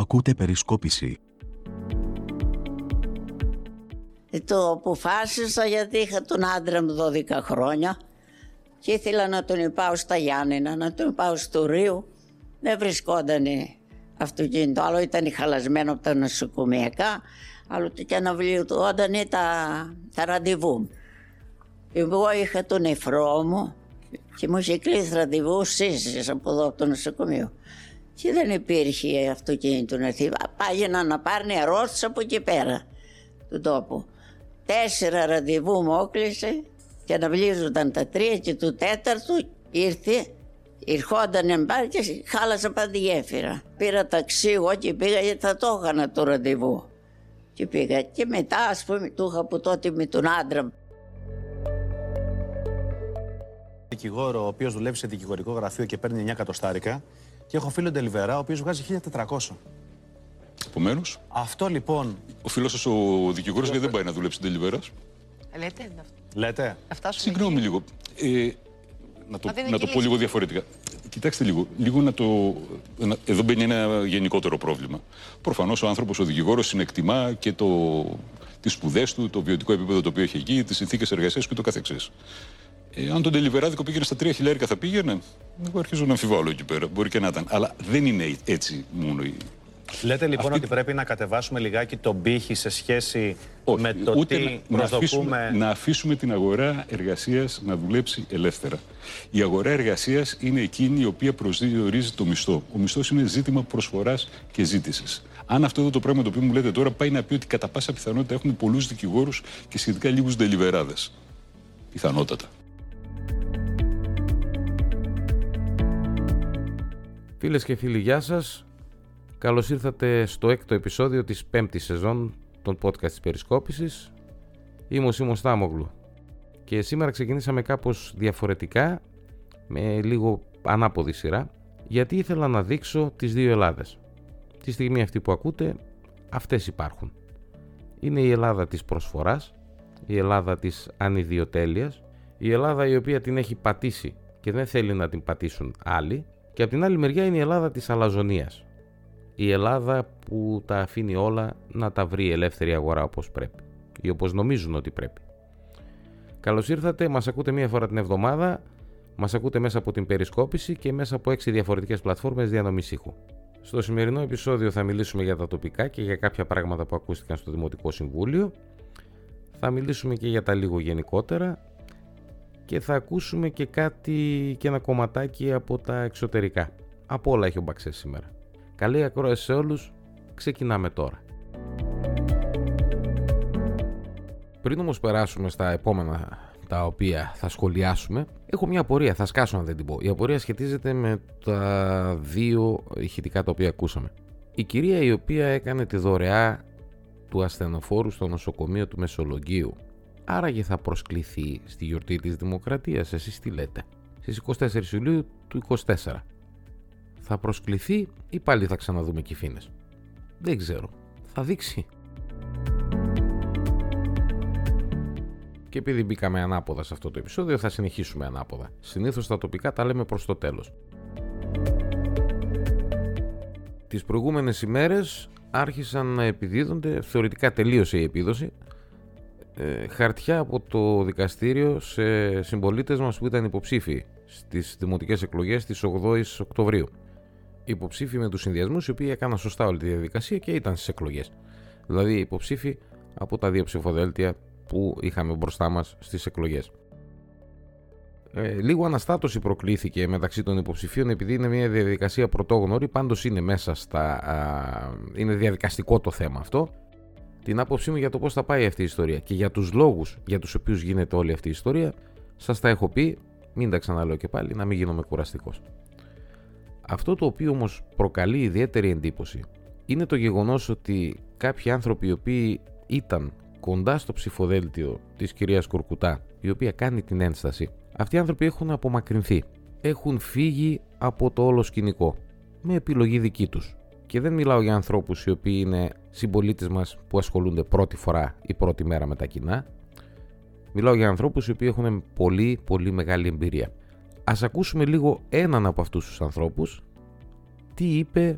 Ακούτε περισκόπηση. Ε, Το αποφάσισα γιατί είχα τον άντρα μου 12 χρόνια και ήθελα να τον πάω στα Γιάννενα, να τον πάω στο Ρίο. Δεν βρισκόταν αυτοκίνητο, άλλο ήταν χαλασμένο από τα νοσοκομιακά, άλλο και αναβληθόταν τα, τα ραντεβού. Εγώ είχα τον νεφρό μου και μου είχε κλείσει ραντεβού σύσσες από εδώ από το νοσοκομείο. Και δεν υπήρχε αυτοκίνητο να έρθει. Πάγαινα να πάρουν αρρώστους από εκεί πέρα του τόπου. Τέσσερα ραντεβού μου όκλεισε και αναβλύζονταν τα τρία και του τέταρτου ήρθε Ερχόταν εμπάρ και χάλασα πάντα τη γέφυρα. Πήρα ταξί εγώ και πήγα γιατί θα το έκανα το ραντεβού. Και πήγα και μετά ας πούμε του είχα από τότε με τον άντρα μου. δικηγόρο, ο οποίος δουλεύει σε δικηγορικό γραφείο και παίρνει 9 εκατοστάρικα. Και έχω φίλο Ντελιβερά, ο οποίος βγάζει 1400. Επομένως, Αυτό λοιπόν, ο φίλος σας ο δικηγόρος γιατί δεν πάει να δουλέψει την Τελιβέρα. Λέτε είναι αυτό. λέτε. Θα φτάσουμε Συγγνώμη εκεί. λίγο. Ε, να το, Μα δεν είναι να το και πω λύση. λίγο διαφορετικά. Κοιτάξτε λίγο. λίγο να το, να- εδώ μπαίνει ένα γενικότερο πρόβλημα. Προφανώς ο άνθρωπος, ο δικηγόρος, συνεκτιμά και το, τις σπουδές του, το βιωτικό επίπεδο το οποίο έχει εκεί, τις συνθήκες εργασίας και το καθεξής. Ε, αν τον τελιβεράδικο πήγαινε στα τρία χιλιάρικα θα πήγαινε, εγώ αρχίζω να αμφιβάλλω εκεί πέρα. Μπορεί και να ήταν. Αλλά δεν είναι έτσι μόνο η, Λέτε λοιπόν Αυτή- ότι πρέπει να κατεβάσουμε λιγάκι τον πύχη σε σχέση Όχι, με το ούτε τι να, να, αφήσουμε, προσδοκούμε; να αφήσουμε την αγορά εργασίας να δουλέψει ελεύθερα. Η αγορά εργασίας είναι εκείνη η οποία προσδιορίζει το μισθό. Ο μισθός είναι ζήτημα προσφοράς και ζήτησης. Αν αυτό εδώ το πράγμα το οποίο μου λέτε τώρα πάει να πει ότι κατά πάσα πιθανότητα έχουμε πολλούς δικηγόρους και σχετικά λίγους ντελιβεράδε. Πιθανότατα. Φίλες και φίλοι, γεια σας. Καλώς ήρθατε στο έκτο επεισόδιο της πέμπτης σεζόν των podcast της Περισκόπησης. Είμαι ο Σίμος Στάμογλου και σήμερα ξεκινήσαμε κάπως διαφορετικά, με λίγο ανάποδη σειρά, γιατί ήθελα να δείξω τις δύο Ελλάδες. Τη στιγμή αυτή που ακούτε, αυτές υπάρχουν. Είναι η Ελλάδα της προσφοράς, η Ελλάδα της ανιδιοτέλειας, η Ελλάδα η οποία την έχει πατήσει και δεν θέλει να την πατήσουν άλλοι και από την άλλη μεριά είναι η Ελλάδα της αλαζονίας. Η Ελλάδα που τα αφήνει όλα να τα βρει η ελεύθερη αγορά όπως πρέπει ή όπως νομίζουν ότι πρέπει. Καλώς ήρθατε, μας ακούτε μία φορά την εβδομάδα, μας ακούτε μέσα από την περισκόπηση και μέσα από έξι διαφορετικές πλατφόρμες διανομής ήχου. Στο σημερινό επεισόδιο θα μιλήσουμε για τα τοπικά και για κάποια πράγματα που ακούστηκαν στο Δημοτικό Συμβούλιο. Θα μιλήσουμε και για τα λίγο γενικότερα και θα ακούσουμε και κάτι και ένα κομματάκι από τα εξωτερικά. Από όλα έχει ο Μπαξές σήμερα. Καλή ακρόαση σε όλους, ξεκινάμε τώρα. Πριν όμως περάσουμε στα επόμενα τα οποία θα σχολιάσουμε, έχω μια απορία, θα σκάσω αν δεν την πω. Η απορία σχετίζεται με τα δύο ηχητικά τα οποία ακούσαμε. Η κυρία η οποία έκανε τη δωρεά του ασθενοφόρου στο νοσοκομείο του Μεσολογγίου άραγε θα προσκληθεί στη γιορτή της Δημοκρατίας, εσείς τι λέτε. Στις 24 Ιουλίου του 24. Θα προσκληθεί ή πάλι θα ξαναδούμε κυφίνες. Δεν ξέρω. Θα δείξει. Και επειδή μπήκαμε ανάποδα σε αυτό το επεισόδιο, θα συνεχίσουμε ανάποδα. Συνήθως τα τοπικά τα λέμε προς το τέλος. Τις προηγούμενες ημέρες άρχισαν να επιδίδονται, θεωρητικά τελείωσε η επίδοση, ε, χαρτιά από το δικαστήριο σε συμπολίτες μας που ήταν υποψήφοι στις δημοτικές εκλογές της 8ης Οκτωβρίου. Υποψήφοι με τους συνδυασμούς οι οποίοι έκαναν σωστά όλη τη διαδικασία και ήταν στις εκλογές. Δηλαδή υποψήφοι από τα δύο ψηφοδέλτια που είχαμε μπροστά μας στις εκλογές. Ε, λίγο αναστάτωση προκλήθηκε μεταξύ των υποψηφίων επειδή είναι μια διαδικασία πρωτόγνωρη, πάντως είναι μέσα στα... α, είναι διαδικαστικό το θέμα αυτό την άποψή μου για το πώς θα πάει αυτή η ιστορία και για τους λόγους για τους οποίους γίνεται όλη αυτή η ιστορία σας τα έχω πει, μην τα ξαναλέω και πάλι, να μην γίνομαι κουραστικός. Αυτό το οποίο όμως προκαλεί ιδιαίτερη εντύπωση είναι το γεγονός ότι κάποιοι άνθρωποι οι οποίοι ήταν κοντά στο ψηφοδέλτιο της κυρίας Κουρκουτά η οποία κάνει την ένσταση αυτοί οι άνθρωποι έχουν απομακρυνθεί έχουν φύγει από το όλο σκηνικό με επιλογή δική τους και δεν μιλάω για ανθρώπους οι οποίοι είναι συμπολίτες μας που ασχολούνται πρώτη φορά ή πρώτη μέρα με τα κοινά. Μιλάω για ανθρώπους οι οποίοι έχουν πολύ πολύ μεγάλη εμπειρία. Ας ακούσουμε λίγο έναν από αυτούς τους ανθρώπους. Τι είπε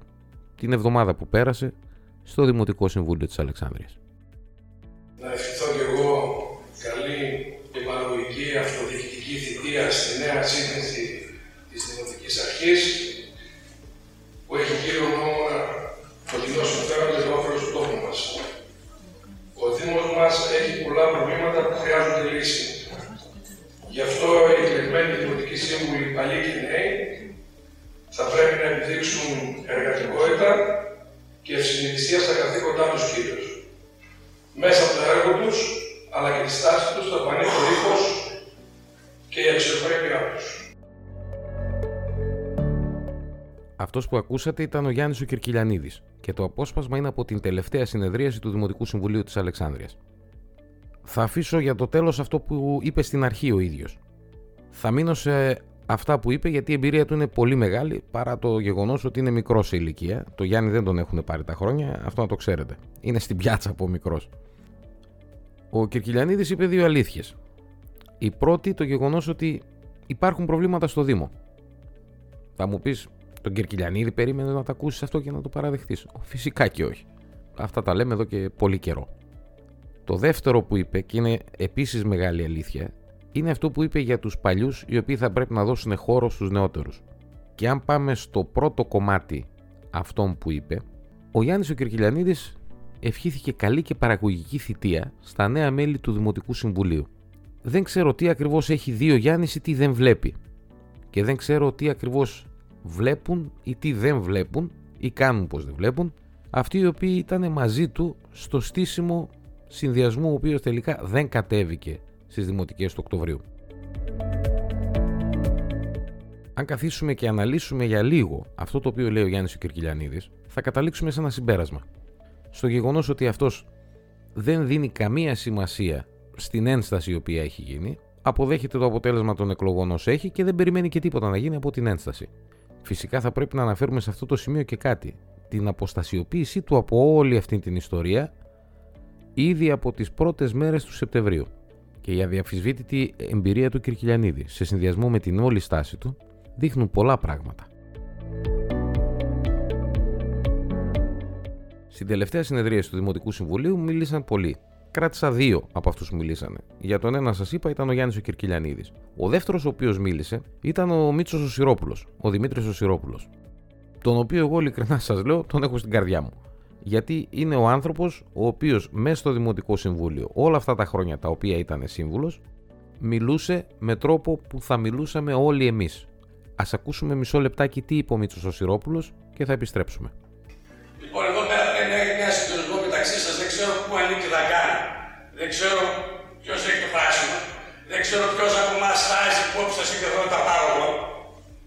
την εβδομάδα που πέρασε στο Δημοτικό Συμβούλιο της Αλεξάνδρειας. Να ευχηθώ και εγώ καλή και παραγωγική αυτοδιοικητική θητεία στη νέα σύνθεση της Δημοτικής Αρχής ακούσατε ήταν ο Γιάννης ο Κυρκυλιανίδης και το απόσπασμα είναι από την τελευταία συνεδρίαση του Δημοτικού Συμβουλίου της Αλεξάνδρειας. Θα αφήσω για το τέλος αυτό που είπε στην αρχή ο ίδιος. Θα μείνω σε αυτά που είπε γιατί η εμπειρία του είναι πολύ μεγάλη παρά το γεγονός ότι είναι μικρός σε ηλικία. Το Γιάννη δεν τον έχουν πάρει τα χρόνια, αυτό να το ξέρετε. Είναι στην πιάτσα από μικρός. Ο Κυρκυλιανίδης είπε δύο αλήθειες. Η πρώτη το γεγονός ότι υπάρχουν προβλήματα στο Δήμο. Θα μου πεις, τον Κυρκυλιανίδη περίμενε να τα ακούσεις αυτό και να το παραδεχτείς. Φυσικά και όχι. Αυτά τα λέμε εδώ και πολύ καιρό. Το δεύτερο που είπε, και είναι επίσης μεγάλη αλήθεια, είναι αυτό που είπε για τους παλιούς οι οποίοι θα πρέπει να δώσουν χώρο στους νεότερους. Και αν πάμε στο πρώτο κομμάτι αυτών που είπε, ο Γιάννης ο Κυρκυλιανίδη ευχήθηκε καλή και παραγωγική θητεία στα νέα μέλη του Δημοτικού Συμβουλίου. Δεν ξέρω τι ακριβώς έχει δει ο Γιάννης ή τι δεν βλέπει. Και δεν ξέρω τι ακριβώς βλέπουν ή τι δεν βλέπουν ή κάνουν πως δεν βλέπουν αυτοί οι οποίοι ήταν μαζί του στο στήσιμο συνδυασμού ο οποίος τελικά δεν κατέβηκε στις δημοτικές του Οκτωβρίου. Αν καθίσουμε και αναλύσουμε για λίγο αυτό το οποίο λέει ο Γιάννης ο Κυρκυλιανίδης, θα καταλήξουμε σε ένα συμπέρασμα. Στο γεγονός ότι αυτός δεν δίνει καμία σημασία στην ένσταση η οποία έχει γίνει, αποδέχεται το αποτέλεσμα των εκλογών ως έχει και δεν περιμένει και τίποτα να γίνει από την ένσταση. Φυσικά θα πρέπει να αναφέρουμε σε αυτό το σημείο και κάτι. Την αποστασιοποίησή του από όλη αυτή την ιστορία ήδη από τις πρώτες μέρες του Σεπτεμβρίου και η αδιαφυσβήτητη εμπειρία του Κυρκυλιανίδη σε συνδυασμό με την όλη στάση του δείχνουν πολλά πράγματα. Στην τελευταία συνεδρία του Δημοτικού Συμβουλίου μίλησαν πολλοί κράτησα δύο από αυτούς που μιλήσανε. Για τον ένα σας είπα ήταν ο Γιάννης ο Κυρκυλιανίδης. Ο δεύτερος ο οποίος μίλησε ήταν ο Μίτσος ο Σιρόπουλο, ο Δημήτρης ο Σιρόπουλο. Τον οποίο εγώ ειλικρινά σας λέω τον έχω στην καρδιά μου. Γιατί είναι ο άνθρωπος ο οποίος μέσα στο Δημοτικό Συμβούλιο όλα αυτά τα χρόνια τα οποία ήταν σύμβουλος μιλούσε με τρόπο που θα μιλούσαμε όλοι εμείς. Α ακούσουμε μισό λεπτάκι τι είπε ο Μίτσος ο Σιρόπουλο και θα επιστρέψουμε. Λοιπόν, εδώ πέρα είναι μια συντονισμό μεταξύ σας, δεν ξέρω πού ανήκει να κάνει. Δεν ξέρω ποιος έχει το πράσινο. Δεν ξέρω ποιος από εμάς στάζει υπόψη σα και εδώ τα πάρω εγώ.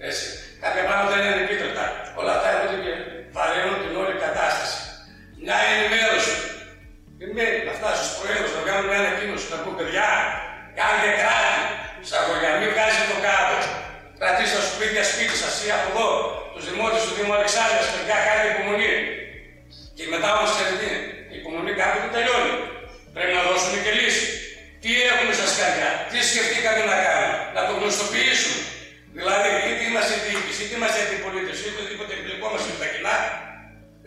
Έτσι. Κάποια πράγματα δεν είναι επίτρεπτα. Όλα αυτά έρχονται και βαραίνουν την όλη κατάσταση. Μια ενημέρωση. Δεν να φτάσει στους προέδρους, να κάνουν μια ανακοίνωση, να πούμε παιδιά, κάντε κράτη. Να το γνωστοποιήσουμε. Δηλαδή, είτε είμαστε διοίκηση, είτε είμαστε αντιπολίτευση, είτε οτιδήποτε εμπλεκόμαστε με τα κοινά,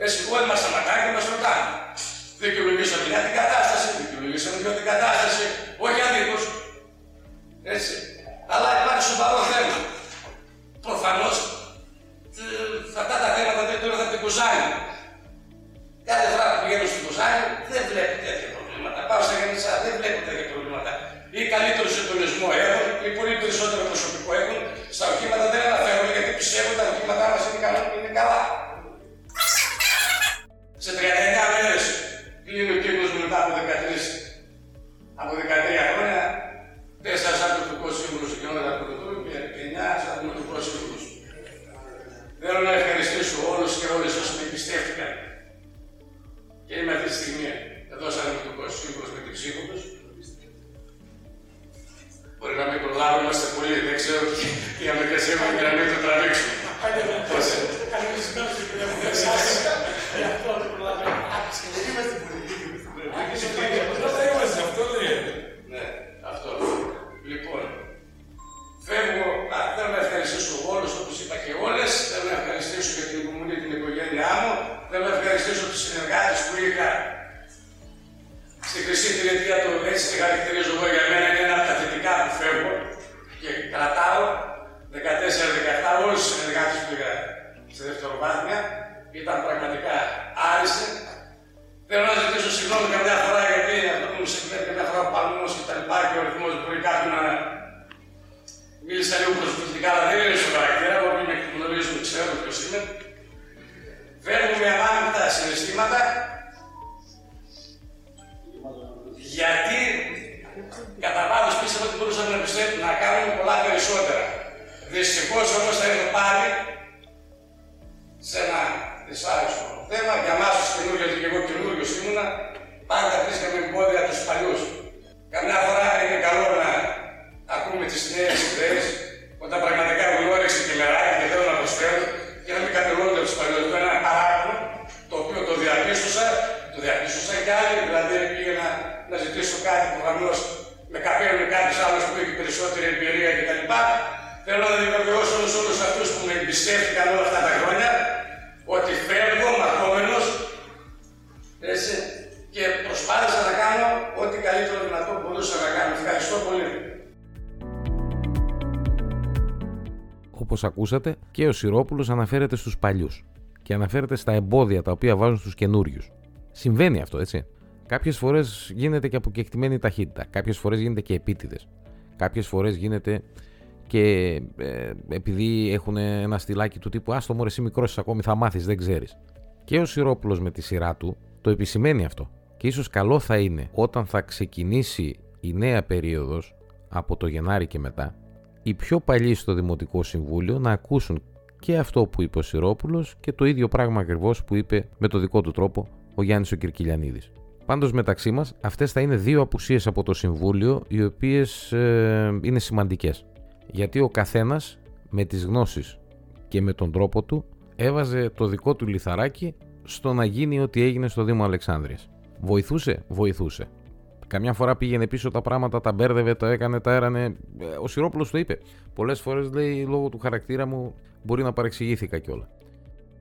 έτσι όλοι μας σταματάνε και μας ρωτάνε. Δικαιολογήσαμε μια την κατάσταση, δικαιολογήσαμε μια την κατάσταση, όχι αδίκω. Έτσι. Αλλά υπάρχει σοβαρό θέμα. Προφανώς αυτά τα θέματα δεν τώρα θα την κουζάνει. Κάθε φορά που πηγαίνω στην Κουζάνη και άλλοι, δηλαδή πήγαινα να ζητήσω κάτι προφανώ με καπέλο με κάποιο άλλο που έχει περισσότερη εμπειρία κτλ. Θέλω να διαβεβαιώσω όλους όλους αυτούς που με εμπιστεύτηκαν όλα αυτά τα χρόνια ότι φεύγω μαρκόμενος και προσπάθησα να κάνω ό,τι καλύτερο δυνατό μπορούσα να κάνω. Ευχαριστώ πολύ. Όπως ακούσατε και ο Σιρόπουλος αναφέρεται στους παλιούς και αναφέρεται στα εμπόδια τα οποία βάζουν στους καινούριους. Συμβαίνει αυτό, έτσι. Κάποιες φορές γίνεται και αποκεκτημένη ταχύτητα. Κάποιες φορές γίνεται και επίτηδες. Κάποιες φορές γίνεται και ε, επειδή έχουν ένα στυλάκι του τύπου Άστο μωρέ, εσύ μικρός ακόμη θα μάθεις, δεν ξέρεις. Και ο Σιρόπουλος με τη σειρά του το επισημαίνει αυτό. Και ίσως καλό θα είναι όταν θα ξεκινήσει η νέα περίοδος από το Γενάρη και μετά, οι πιο παλιοί στο Δημοτικό Συμβούλιο να ακούσουν και αυτό που είπε ο Σιρόπουλος και το ίδιο πράγμα ακριβώς που είπε με το δικό του τρόπο ο Γιάννης ο Κυρκυλιανίδης. Πάντως μεταξύ μας αυτές θα είναι δύο απουσίες από το Συμβούλιο οι οποίες ε, είναι σημαντικές. Γιατί ο καθένας με τις γνώσεις και με τον τρόπο του έβαζε το δικό του λιθαράκι στο να γίνει ό,τι έγινε στο Δήμο Αλεξάνδρειας. Βοηθούσε, βοηθούσε. Καμιά φορά πήγαινε πίσω τα πράγματα, τα μπέρδευε, τα έκανε, τα έρανε. Ε, ο Σιρόπουλος το είπε. Πολλές φορές λέει λόγω του χαρακτήρα μου μπορεί να παρεξηγήθηκα κιόλας.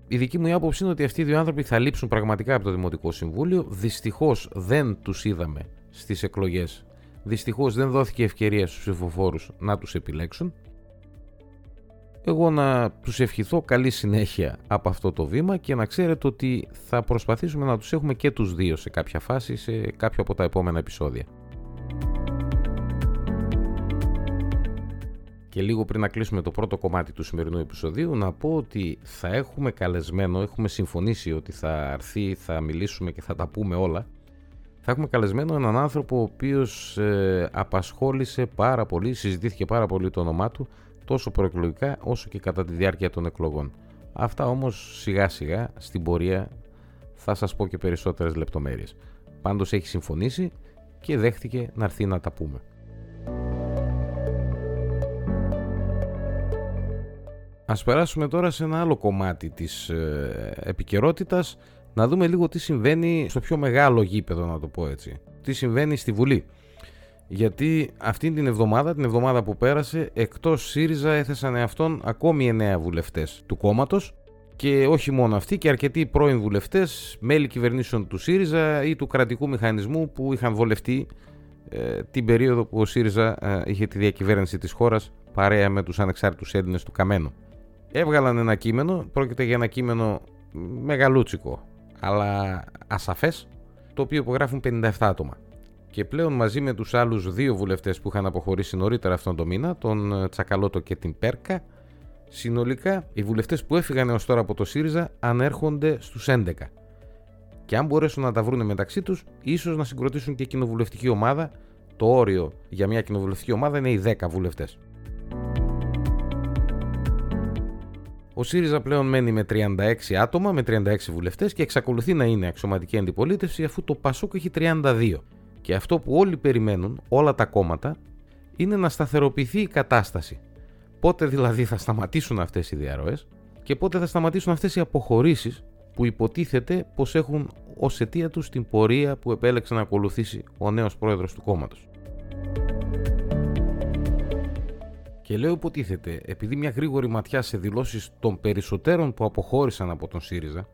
Η δική μου άποψη είναι ότι αυτοί οι δύο άνθρωποι θα λείψουν πραγματικά από το Δημοτικό Συμβούλιο. Δυστυχώς δεν τους είδαμε στις εκλογές. Δυστυχώς δεν δόθηκε ευκαιρία στους ψηφοφόρους να τους επιλέξουν. Εγώ να τους ευχηθώ καλή συνέχεια από αυτό το βήμα και να ξέρετε ότι θα προσπαθήσουμε να τους έχουμε και τους δύο σε κάποια φάση, σε κάποιο από τα επόμενα επεισόδια. Και λίγο πριν να κλείσουμε το πρώτο κομμάτι του σημερινού επεισοδίου, να πω ότι θα έχουμε καλεσμένο, έχουμε συμφωνήσει ότι θα έρθει, θα μιλήσουμε και θα τα πούμε όλα. Θα έχουμε καλεσμένο έναν άνθρωπο ο οποίος ε, απασχόλησε πάρα πολύ, συζητήθηκε πάρα πολύ το όνομά του, τόσο προεκλογικά όσο και κατά τη διάρκεια των εκλογών. Αυτά όμως σιγά σιγά στην πορεία θα σας πω και περισσότερες λεπτομέρειες. Πάντως έχει συμφωνήσει και δέχτηκε να έρθει να τα πούμε. Ας περάσουμε τώρα σε ένα άλλο κομμάτι της ε, επικαιρότητας, να δούμε λίγο τι συμβαίνει στο πιο μεγάλο γήπεδο να το πω έτσι. Τι συμβαίνει στη Βουλή. Γιατί αυτή την εβδομάδα, την εβδομάδα που πέρασε, εκτός ΣΥΡΙΖΑ έθεσαν εαυτόν ακόμη 9 βουλευτές του κόμματος και όχι μόνο αυτοί και αρκετοί πρώην βουλευτές, μέλη κυβερνήσεων του ΣΥΡΙΖΑ ή του κρατικού μηχανισμού που είχαν βολευτεί ε, την περίοδο που ο ΣΥΡΙΖΑ ε, είχε τη διακυβέρνηση της χώρας παρέα με τους ανεξάρτητους Έλληνες του Καμένου έβγαλαν ένα κείμενο, πρόκειται για ένα κείμενο μεγαλούτσικο, αλλά ασαφές, το οποίο υπογράφουν 57 άτομα. Και πλέον μαζί με τους άλλους δύο βουλευτές που είχαν αποχωρήσει νωρίτερα αυτόν τον μήνα, τον Τσακαλώτο και την Πέρκα, συνολικά οι βουλευτές που έφυγαν έως τώρα από το ΣΥΡΙΖΑ ανέρχονται στους 11. Και αν μπορέσουν να τα βρουν μεταξύ τους, ίσως να συγκροτήσουν και κοινοβουλευτική ομάδα. Το όριο για μια κοινοβουλευτική ομάδα είναι οι 10 βουλευτές. Ο ΣΥΡΙΖΑ πλέον μένει με 36 άτομα, με 36 βουλευτές και εξακολουθεί να είναι αξιωματική αντιπολίτευση αφού το ΠΑΣΟΚ έχει 32. Και αυτό που όλοι περιμένουν, όλα τα κόμματα, είναι να σταθεροποιηθεί η κατάσταση. Πότε δηλαδή θα σταματήσουν αυτές οι διαρροές και πότε θα σταματήσουν αυτές οι αποχωρήσεις που υποτίθεται πως έχουν ως αιτία τους την πορεία που επέλεξε να ακολουθήσει ο νέος πρόεδρος του κόμματος. Και λέω υποτίθεται, επειδή μια γρήγορη ματιά σε δηλώσεις των περισσότερων που αποχώρησαν από τον ΣΥΡΙΖΑ,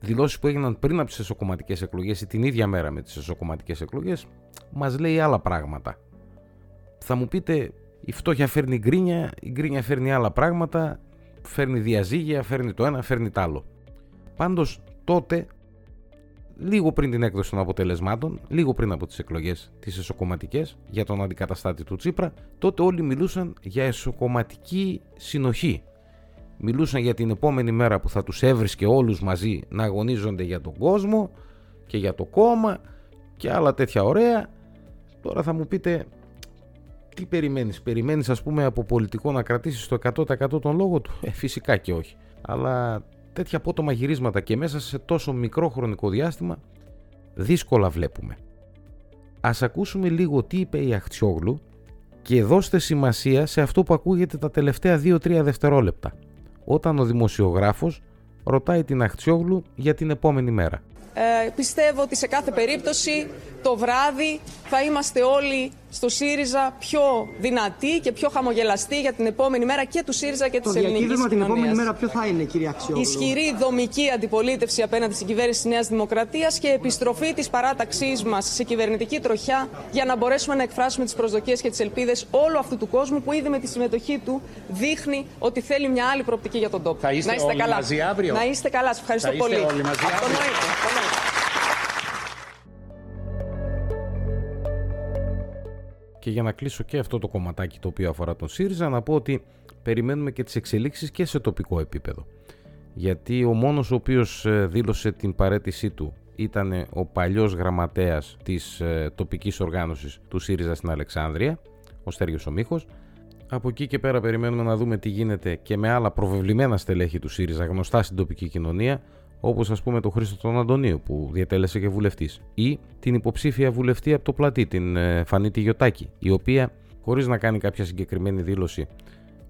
δηλώσεις που έγιναν πριν από τις εσωκομματικές εκλογές ή την ίδια μέρα με τις εσωκομματικές εκλογές, μας λέει άλλα πράγματα. Θα μου πείτε, Η φτώχεια φέρνει γκρίνια, η γκρίνια φέρνει άλλα πράγματα, φέρνει διαζύγια, φέρνει το ένα, φέρνει το άλλο. Πάντως τότε, λίγο πριν την έκδοση των αποτελεσμάτων, λίγο πριν από τις εκλογές τις εσωκομματικές για τον αντικαταστάτη του Τσίπρα, τότε όλοι μιλούσαν για εσωκομματική συνοχή. Μιλούσαν για την επόμενη μέρα που θα τους έβρισκε όλους μαζί να αγωνίζονται για τον κόσμο και για το κόμμα και άλλα τέτοια ωραία. Τώρα θα μου πείτε τι περιμένεις, περιμένεις ας πούμε από πολιτικό να κρατήσεις το 100% τον λόγο του; Ε, φυσικά και όχι. Αλλά τέτοια απότομα γυρίσματα και μέσα σε τόσο μικρό χρονικό διάστημα δύσκολα βλέπουμε. Ας ακούσουμε λίγο τι είπε η Αχτσιόγλου και δώστε σημασία σε αυτό που ακούγεται τα τελευταία 2-3 δευτερόλεπτα. Όταν ο δημοσιογράφος ρωτάει την Αχτσιόγλου για την επόμενη μέρα. Ε, πιστεύω ότι σε κάθε περίπτωση το βράδυ θα είμαστε όλοι στο ΣΥΡΙΖΑ πιο δυνατοί και πιο χαμογελαστοί για την επόμενη μέρα και του ΣΥΡΙΖΑ και της ελληνικής κοινωνία. την επόμενη μέρα ποιο θα είναι, κυρία Αξιόγλου; Ισχυρή δομική αντιπολίτευση απέναντι στην κυβέρνηση της Νέας Δημοκρατίας και επιστροφή της παράταξής μας σε κυβερνητική τροχιά για να μπορέσουμε να εκφράσουμε τις προσδοκίες και τις ελπίδες όλου αυτού του κόσμου που ήδη με τη συμμετοχή του δείχνει ότι θέλει μια άλλη προοπτική για τον τόπο. Θα είστε να είστε όλοι καλά. μαζί αύριο; Να είστε καλά. Σας ευχαριστώ Θα είστε πολύ. όλοι μαζί αύριο; Και για να κλείσω και αυτό το κομματάκι το οποίο αφορά τον ΣΥΡΙΖΑ, να πω ότι περιμένουμε και τις εξελίξεις και σε τοπικό επίπεδο. Γιατί ο μόνος ο οποίος ε, δήλωσε την παρέτησή του ήταν ο παλιός γραμματέας της ε, τοπικής οργάνωσης του ΣΥΡΙΖΑ στην Αλεξάνδρεια, ο Στέργιος Ομίχος. Από εκεί και πέρα περιμένουμε να δούμε τι γίνεται και με άλλα προβεβλημένα στελέχη του ΣΥΡΙΖΑ γνωστά στην τοπική κοινωνία, όπως ας πούμε τον Χρήστο τον Αντωνίου που διατέλεσε και βουλευτής, ή την υποψήφια βουλευτή από το πλατή, την ε, Φανή Τιγιωτάκη, η οποία χωρίς να κάνει κάποια συγκεκριμένη δήλωση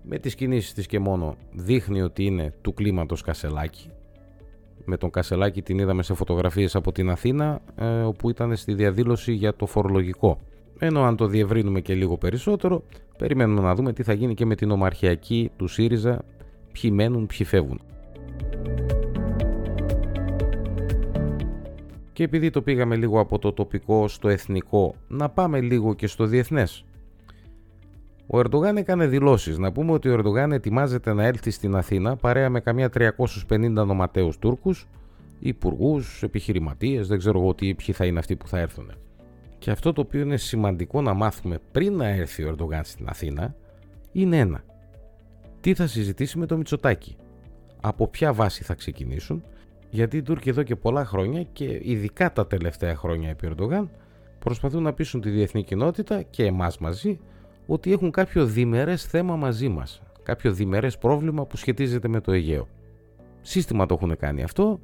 με τις κινήσεις της και μόνο δείχνει ότι είναι του κλίματος Κασελάκη. Με τον Κασελάκη την είδαμε σε φωτογραφίες από την Αθήνα ε, όπου ήταν στη διαδήλωση για το φορολογικό. Ενώ αν το διευρύνουμε και λίγο περισσότερο, περιμένουμε να δούμε τι θα γίνει και με την ομαρχιακή του ΣΥΡΙΖΑ, ποιοι μένουν, ποιοι φεύγουν. Και επειδή το πήγαμε λίγο από το τοπικό στο εθνικό, να πάμε λίγο και στο διεθνές. Ο Ερντογάν έκανε δηλώσεις. Να πούμε ότι ο Ερντογάν ετοιμάζεται να έλθει στην Αθήνα παρέα με καμιά 350 νοματέους Τούρκους, υπουργούς, επιχειρηματίες, δεν ξέρω εγώ τι, ποιοι θα είναι αυτοί που θα έρθουν. Και αυτό το οποίο είναι σημαντικό να μάθουμε πριν να έρθει ο Ερντογάν στην Αθήνα είναι ένα. Τι θα συζητήσει με το Μητσοτάκι. Από ποια βάση θα ξεκινήσουν γιατί οι Τούρκοι εδώ και πολλά χρόνια και ειδικά τα τελευταία χρόνια επί Ερντογάν προσπαθούν να πείσουν τη διεθνή κοινότητα και εμάς μαζί ότι έχουν κάποιο διμερές θέμα μαζί μας. Κάποιο διμερές πρόβλημα που σχετίζεται με το Αιγαίο. Σύστημα το έχουν κάνει αυτό.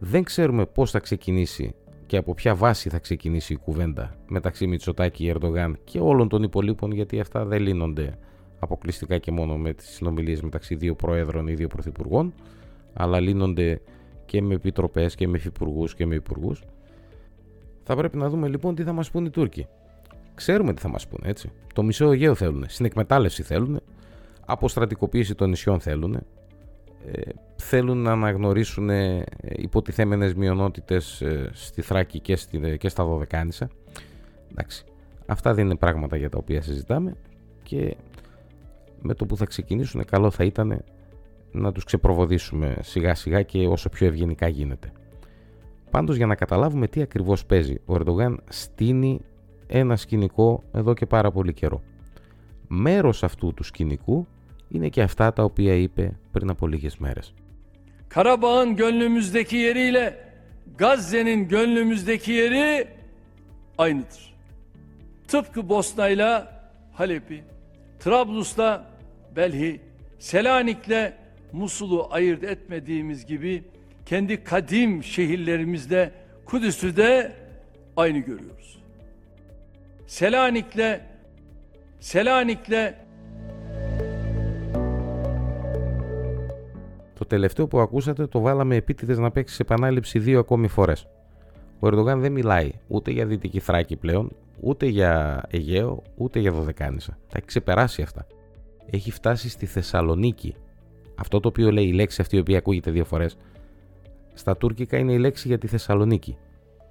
Δεν ξέρουμε πώς θα ξεκινήσει και από ποια βάση θα ξεκινήσει η κουβέντα μεταξύ Μητσοτάκη, Ερντογάν και όλων των υπολείπων γιατί αυτά δεν λύνονται αποκλειστικά και μόνο με τις συνομιλίες μεταξύ δύο προέδρων ή δύο πρωθυπουργών αλλά λύνονται και με επιτροπές και με υφυπουργούς και με υπουργούς. Θα πρέπει να δούμε λοιπόν τι θα μας πούν οι Τούρκοι. Ξέρουμε τι θα μας πούνε, έτσι. Το μισό Αιγαίο θέλουν. Συνεκμετάλλευση θέλουν. Αποστρατικοποίηση των νησιών θέλουν. Ε, θέλουν να αναγνωρίσουν ε, υποτιθέμενες μειονότητες ε, στη Θράκη και, στη, και στα Δωδεκάνησα. Εντάξει. Αυτά δεν είναι πράγματα για τα οποία συζητάμε και με το που θα ξεκινήσουν καλό θα ήταν να τους ξεπροβοδίσουμε σιγά σιγά και όσο πιο ευγενικά γίνεται. Πάντως για να καταλάβουμε τι ακριβώς παίζει, ο Ερντογάν στείνει ένα skηνικό εδώ και πάρα πολύ καιρό. Μέρος αυτού του σκηνικού είναι και αυτά τα οποία είπε πριν από λίγες μέρες. Karabağ'ın gönlümüzdeki yeriyle Gazze'nin gönlümüzdeki yeri aynıdır. Tıpkı Bosna'yla Halep'i, Trablus'la Belhi, Selanik'le Musul'u ayırt etmediğimiz gibi kendi kadim şehirlerimizde Kudüs'ü de aynı görüyoruz. Selanik'le Selanik'le Το τελευταίο που ακούσατε το βάλαμε επίτηδες να παίξει σε επανάληψη δύο ακόμη φορές. Ο Ερντογάν δεν μιλάει ούτε για Δυτική Θράκη πλέον, ούτε για Αιγαίο, ούτε για Δωδεκάνησα. Τα έχει ξεπεράσει αυτά. Έχει φτάσει στη Θεσσαλονίκη. Αυτό το οποίο λέει η λέξη αυτή η οποία ακούγεται δύο φορές, στα τουρκικά είναι η λέξη για τη Θεσσαλονίκη.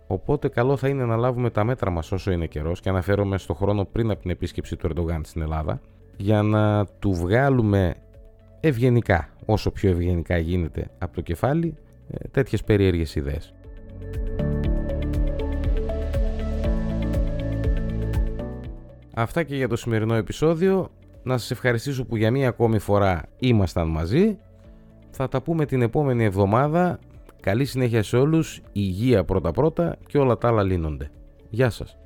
Οπότε καλό θα είναι να λάβουμε τα μέτρα μας όσο είναι καιρός και αναφέρομαι στο χρόνο πριν από την επίσκεψη του Ερντογάν στην Ελλάδα, για να του βγάλουμε ευγενικά, όσο πιο ευγενικά γίνεται από το κεφάλι, ε, τέτοιες περίεργες ιδέες. Αυτά και για το σημερινό επεισόδιο. Να σας ευχαριστήσω που για μία ακόμη φορά ήμασταν μαζί. Θα τα πούμε την επόμενη εβδομάδα. Καλή συνέχεια σε όλους, υγεία πρώτα πρώτα και όλα τα άλλα λύνονται. Γεια σας.